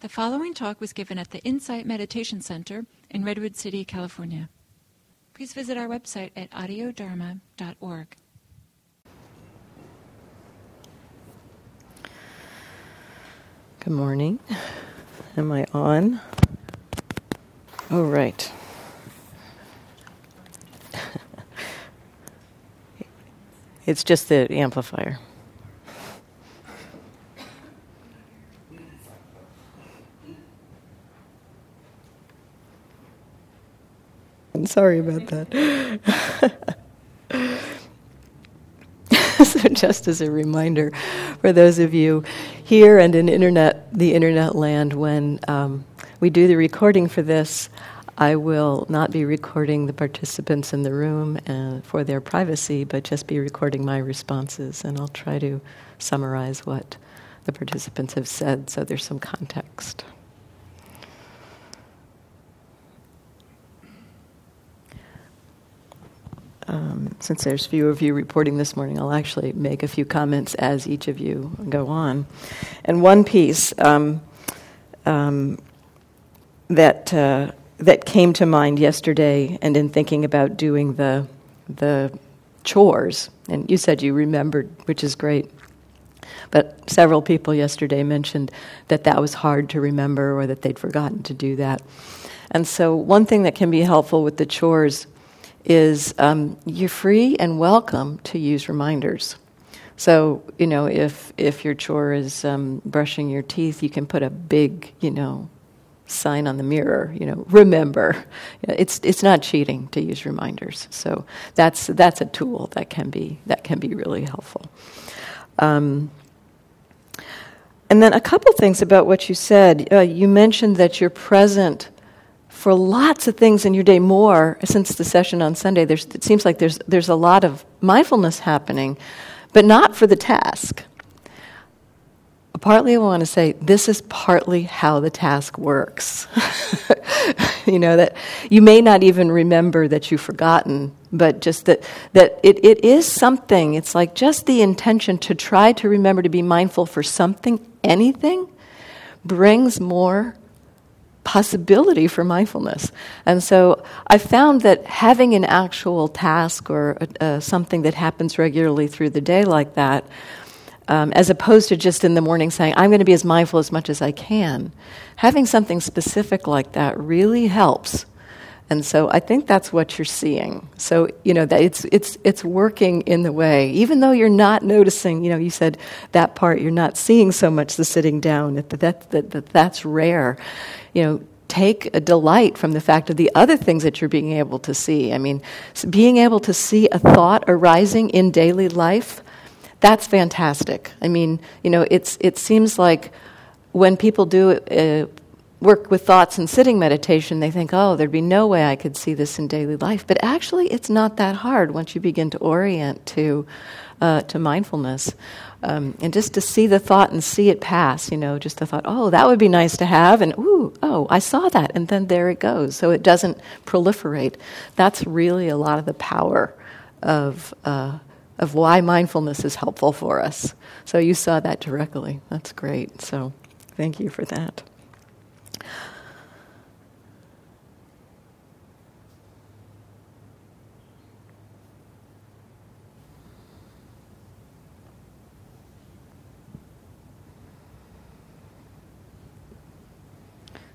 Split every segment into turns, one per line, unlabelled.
The following talk was given at the Insight Meditation Center in Redwood City, California. Please visit our website at audiodharma.org.
Good morning. Am I on? Oh, right. it's just the amplifier. Sorry about that. so just as a reminder for those of you here and in internet, the internet land, when um, we do the recording for this, I will not be recording the participants in the room uh, for their privacy, but just be recording my responses, and I'll try to summarize what the participants have said so there's some context. Um, since there's few of you reporting this morning, I'll actually make a few comments as each of you go on. And one piece um, um, that uh, that came to mind yesterday, and in thinking about doing the the chores, and you said you remembered, which is great. But several people yesterday mentioned that that was hard to remember, or that they'd forgotten to do that. And so, one thing that can be helpful with the chores is um, you're free and welcome to use reminders. So, you know, if, if your chore is um, brushing your teeth, you can put a big, you know, sign on the mirror, you know, remember. It's, it's not cheating to use reminders. So that's, that's a tool that can be, that can be really helpful. Um, and then a couple things about what you said. Uh, you mentioned that you're present for lots of things in your day more since the session on Sunday. There's, it seems like there's, there's a lot of mindfulness happening, but not for the task. Partly, I want to say this is partly how the task works. you know, that you may not even remember that you've forgotten, but just that, that it, it is something. It's like just the intention to try to remember to be mindful for something, anything, brings more possibility for mindfulness. And so I found that having an actual task or uh, something that happens regularly through the day like that, um, as opposed to just in the morning saying, I'm going to be as mindful as much as I can, having something specific like that really helps. And so I think that's what you're seeing. So you know that it's it's it's working in the way, even though you're not noticing. You know, you said that part you're not seeing so much the sitting down. That that that, that that's rare you know, take a delight from the fact of the other things that you're being able to see. I mean, being able to see a thought arising in daily life, that's fantastic. I mean, you know, it's, it seems like when people do uh, work with thoughts and sitting meditation, they think, oh, there'd be no way I could see this in daily life. But actually, it's not that hard once you begin to orient to, uh, to mindfulness. Um, and just to see the thought and see it pass, you know, just the thought, oh, that would be nice to have, and ooh, oh, I saw that, and then there it goes. So it doesn't proliferate. That's really a lot of the power of, uh, of why mindfulness is helpful for us. So you saw that directly. That's great. So thank you for that.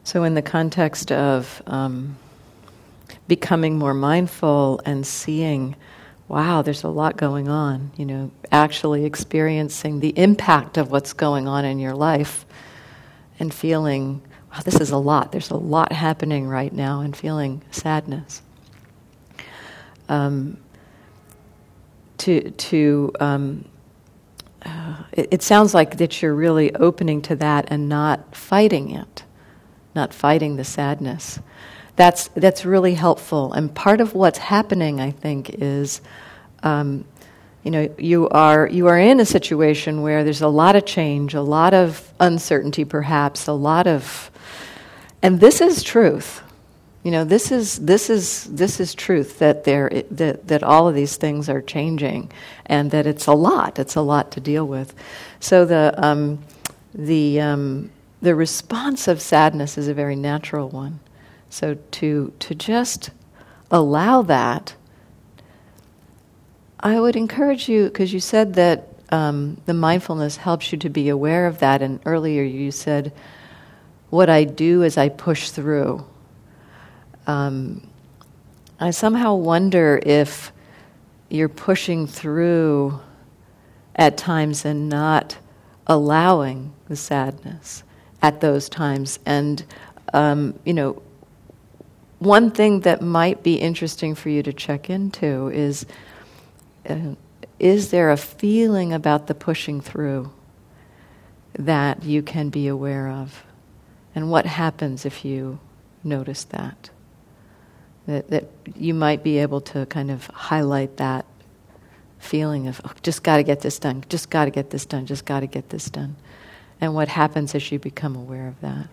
So, in the context of um, becoming more mindful and seeing, wow, there's a lot going on, you know, actually experiencing the impact of what's going on in your life and feeling, wow, this is a lot. There's a lot happening right now, and feeling sadness. Um, to to um, uh, it, it sounds like that you're really opening to that and not fighting it not fighting the sadness. That's, that's really helpful. And part of what's happening, I think, is um, you know, you are, you are in a situation where there's a lot of change, a lot of uncertainty, perhaps, a lot of. And this is truth. You know, this is, this is, this is truth that, there, that, that all of these things are changing and that it's a lot. It's a lot to deal with. So the, um, the, um, the response of sadness is a very natural one. So to, to just allow that, I would encourage you, because you said that um, the mindfulness helps you to be aware of that, and earlier you said, What I do is I push through. Um, I somehow wonder if you're pushing through at times and not allowing the sadness at those times. And, um, you know, one thing that might be interesting for you to check into is uh, is there a feeling about the pushing through that you can be aware of? And what happens if you notice that? That, that you might be able to kind of highlight that feeling of, oh, just got to get this done, just got to get this done, just got to get this done. And what happens as you become aware of that?